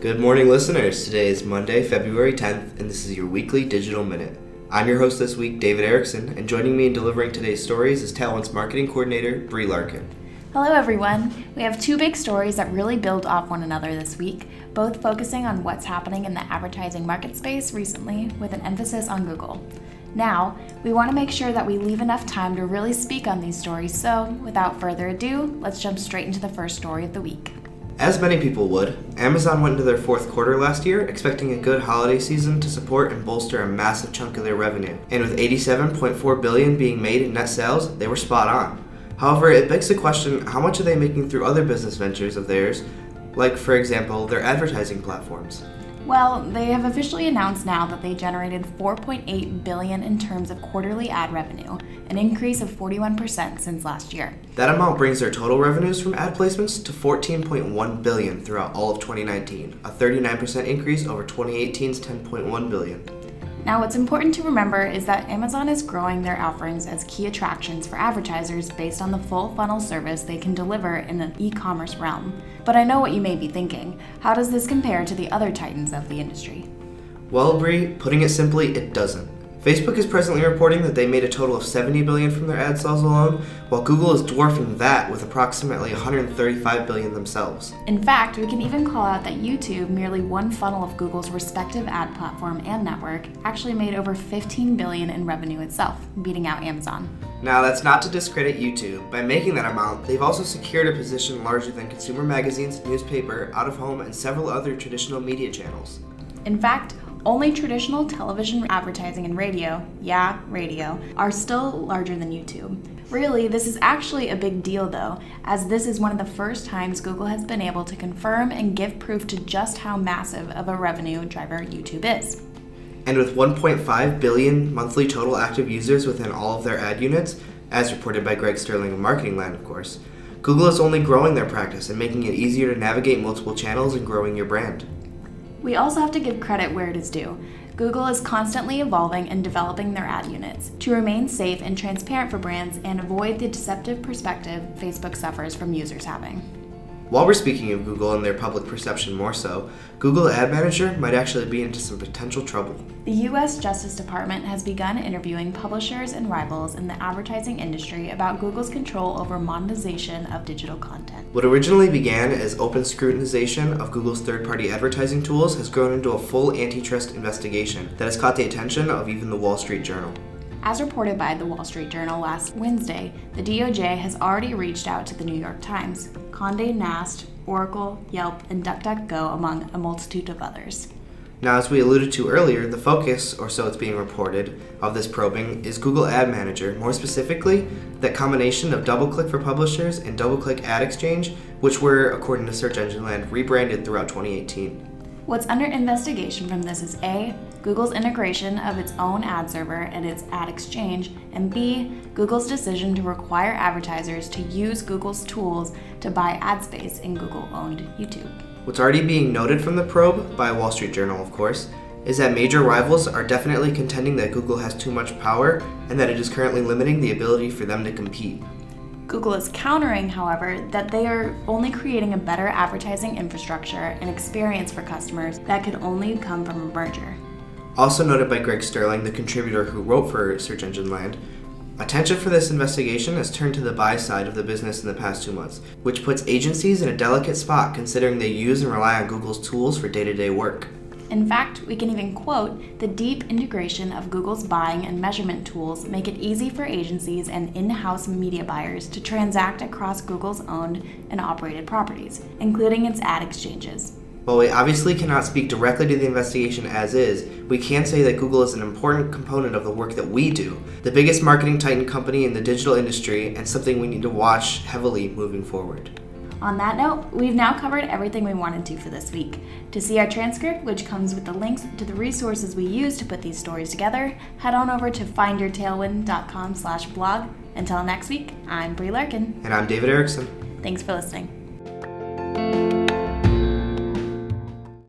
Good morning, listeners. Today is Monday, February 10th, and this is your weekly digital minute. I'm your host this week, David Erickson, and joining me in delivering today's stories is Tailwind's marketing coordinator, Brie Larkin. Hello, everyone. We have two big stories that really build off one another this week, both focusing on what's happening in the advertising market space recently with an emphasis on Google. Now, we want to make sure that we leave enough time to really speak on these stories, so without further ado, let's jump straight into the first story of the week. As many people would, Amazon went into their fourth quarter last year expecting a good holiday season to support and bolster a massive chunk of their revenue. And with 87.4 billion being made in net sales, they were spot on. However, it begs the question, how much are they making through other business ventures of theirs, like for example, their advertising platforms? Well, they have officially announced now that they generated 4.8 billion in terms of quarterly ad revenue, an increase of 41% since last year. That amount brings their total revenues from ad placements to 14.1 billion throughout all of 2019, a 39% increase over 2018's 10.1 billion. Now, what's important to remember is that Amazon is growing their offerings as key attractions for advertisers based on the full funnel service they can deliver in the e commerce realm. But I know what you may be thinking how does this compare to the other titans of the industry? Well, Brie, putting it simply, it doesn't. Facebook is presently reporting that they made a total of 70 billion from their ad sales alone, while Google is dwarfing that with approximately 135 billion themselves. In fact, we can even call out that YouTube, merely one funnel of Google's respective ad platform and network, actually made over 15 billion in revenue itself, beating out Amazon. Now, that's not to discredit YouTube. By making that amount, they've also secured a position larger than consumer magazines, newspaper, out of home, and several other traditional media channels. In fact, only traditional television advertising and radio, yeah, radio, are still larger than YouTube. Really, this is actually a big deal though, as this is one of the first times Google has been able to confirm and give proof to just how massive of a revenue driver YouTube is. And with 1.5 billion monthly total active users within all of their ad units, as reported by Greg Sterling of Marketing Land, of course, Google is only growing their practice and making it easier to navigate multiple channels and growing your brand. We also have to give credit where it is due. Google is constantly evolving and developing their ad units to remain safe and transparent for brands and avoid the deceptive perspective Facebook suffers from users having. While we're speaking of Google and their public perception more so, Google Ad Manager might actually be into some potential trouble. The U.S. Justice Department has begun interviewing publishers and rivals in the advertising industry about Google's control over monetization of digital content. What originally began as open scrutinization of Google's third party advertising tools has grown into a full antitrust investigation that has caught the attention of even the Wall Street Journal. As reported by the Wall Street Journal last Wednesday, the DOJ has already reached out to the New York Times, Condé Nast, Oracle, Yelp, and DuckDuckGo, among a multitude of others. Now, as we alluded to earlier, the focus, or so it's being reported, of this probing is Google Ad Manager, more specifically, that combination of DoubleClick for publishers and DoubleClick Ad Exchange, which were, according to Search Engine Land, rebranded throughout 2018. What's under investigation from this is A, Google's integration of its own ad server and its ad exchange, and B, Google's decision to require advertisers to use Google's tools to buy ad space in Google owned YouTube. What's already being noted from the probe, by Wall Street Journal of course, is that major rivals are definitely contending that Google has too much power and that it is currently limiting the ability for them to compete. Google is countering, however, that they are only creating a better advertising infrastructure and experience for customers that could only come from a merger. Also noted by Greg Sterling, the contributor who wrote for Search Engine Land, attention for this investigation has turned to the buy side of the business in the past two months, which puts agencies in a delicate spot considering they use and rely on Google's tools for day to day work. In fact, we can even quote the deep integration of Google's buying and measurement tools make it easy for agencies and in-house media buyers to transact across Google's owned and operated properties, including its ad exchanges. While we obviously cannot speak directly to the investigation as is, we can say that Google is an important component of the work that we do, the biggest marketing titan company in the digital industry, and something we need to watch heavily moving forward. On that note, we've now covered everything we wanted to for this week. To see our transcript, which comes with the links to the resources we use to put these stories together, head on over to findyourtailwind.com slash blog. Until next week, I'm Brie Larkin. And I'm David Erickson. Thanks for listening.